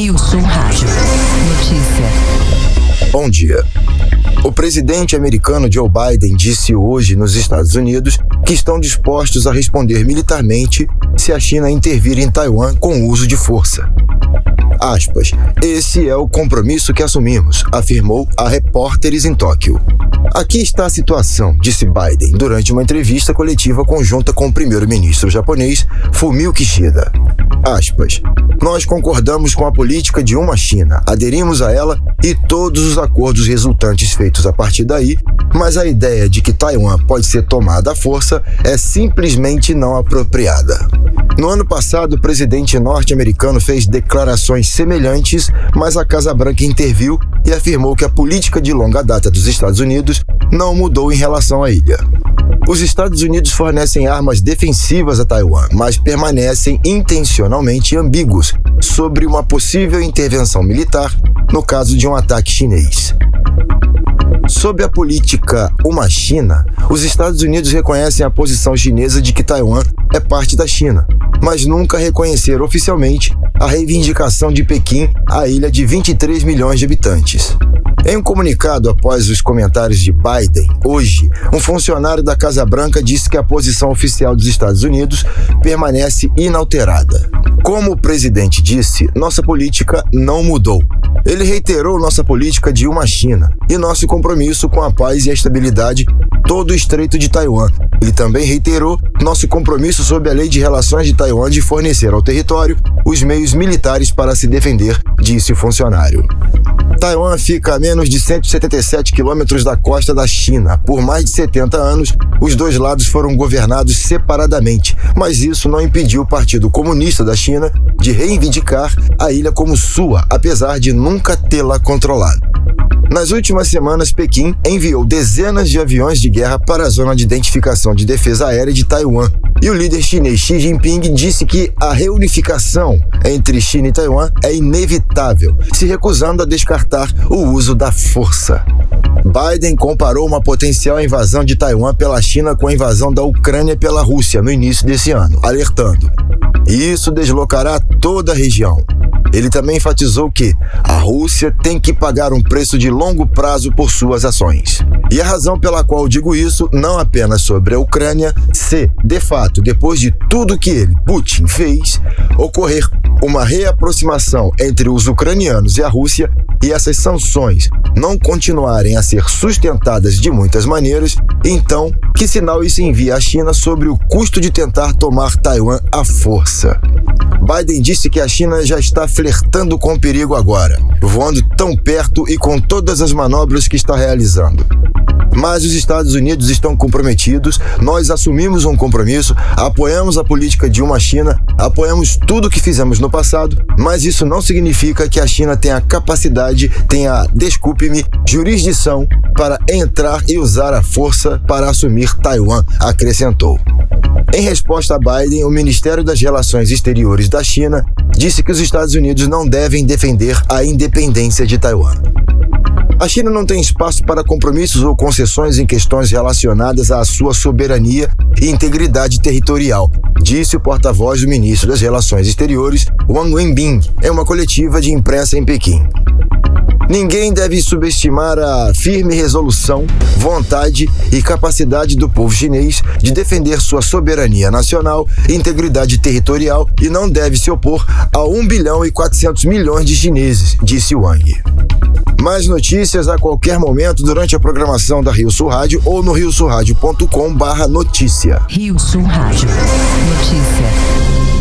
Rio Sul Rádio. Notícia. Bom dia. O presidente americano Joe Biden disse hoje nos Estados Unidos que estão dispostos a responder militarmente se a China intervir em Taiwan com uso de força. Aspas, esse é o compromisso que assumimos, afirmou a repórteres em Tóquio. Aqui está a situação, disse Biden durante uma entrevista coletiva conjunta com o primeiro-ministro japonês Fumio Kishida. Aspas. Nós concordamos com a política de uma China, aderimos a ela e todos os acordos resultantes feitos a partir daí, mas a ideia de que Taiwan pode ser tomada à força é simplesmente não apropriada. No ano passado, o presidente norte-americano fez declarações semelhantes, mas a Casa Branca interviu e afirmou que a política de longa data dos Estados Unidos não mudou em relação à ilha. Os Estados Unidos fornecem armas defensivas a Taiwan, mas permanecem intencionalmente ambíguos sobre uma possível intervenção militar no caso de um ataque chinês. Sob a política Uma China, os Estados Unidos reconhecem a posição chinesa de que Taiwan é parte da China, mas nunca reconheceram oficialmente a reivindicação de Pequim à ilha de 23 milhões de habitantes. Em um comunicado após os comentários de Biden, hoje, um funcionário da Casa Branca disse que a posição oficial dos Estados Unidos permanece inalterada. Como o presidente disse, nossa política não mudou. Ele reiterou nossa política de uma China e nosso compromisso com a paz e a estabilidade todo o Estreito de Taiwan. Ele também reiterou nosso compromisso sob a Lei de Relações de Taiwan de fornecer ao território os meios militares para se defender, disse o funcionário. Taiwan fica a menos de 177 quilômetros da costa da China. Por mais de 70 anos, os dois lados foram governados separadamente, mas isso não impediu o Partido Comunista da China de reivindicar a ilha como sua, apesar de nunca tê-la controlado. Nas últimas semanas, Pequim enviou dezenas de aviões de guerra para a zona de identificação de defesa aérea de Taiwan. E o líder chinês Xi Jinping disse que a reunificação entre China e Taiwan é inevitável, se recusando a descartar o uso da força. Biden comparou uma potencial invasão de Taiwan pela China com a invasão da Ucrânia pela Rússia no início desse ano, alertando: isso deslocará toda a região. Ele também enfatizou que a Rússia tem que pagar um preço de longo prazo por suas ações. E a razão pela qual digo isso não apenas sobre a Ucrânia, se, de fato, depois de tudo que ele, Putin, fez, ocorrer uma reaproximação entre os ucranianos e a Rússia e essas sanções não continuarem a ser sustentadas de muitas maneiras, então que sinal isso envia à China sobre o custo de tentar tomar Taiwan à força? Biden disse que a China já está flertando com o perigo agora, voando tão perto e com todas as manobras que está realizando. Mas os Estados Unidos estão comprometidos, nós assumimos um compromisso, apoiamos a política de uma China, apoiamos tudo o que fizemos no passado, mas isso não significa que a China tenha capacidade, tenha, desculpe-me, jurisdição para entrar e usar a força para assumir Taiwan, acrescentou. Em resposta a Biden, o Ministério das Relações Exteriores da China disse que os Estados Unidos não devem defender a independência de Taiwan. A China não tem espaço para compromissos ou concessões em questões relacionadas à sua soberania e integridade territorial, disse o porta-voz do ministro das Relações Exteriores, Wang Wenbin, em uma coletiva de imprensa em Pequim. Ninguém deve subestimar a firme resolução, vontade e capacidade do povo chinês de defender sua soberania nacional, integridade territorial e não deve se opor a 1 bilhão e 400 milhões de chineses, disse Wang. Mais notícias a qualquer momento durante a programação da Rio Sul Rádio ou no riosulradio.com/notícia. Rio Sul Rádio. Notícia.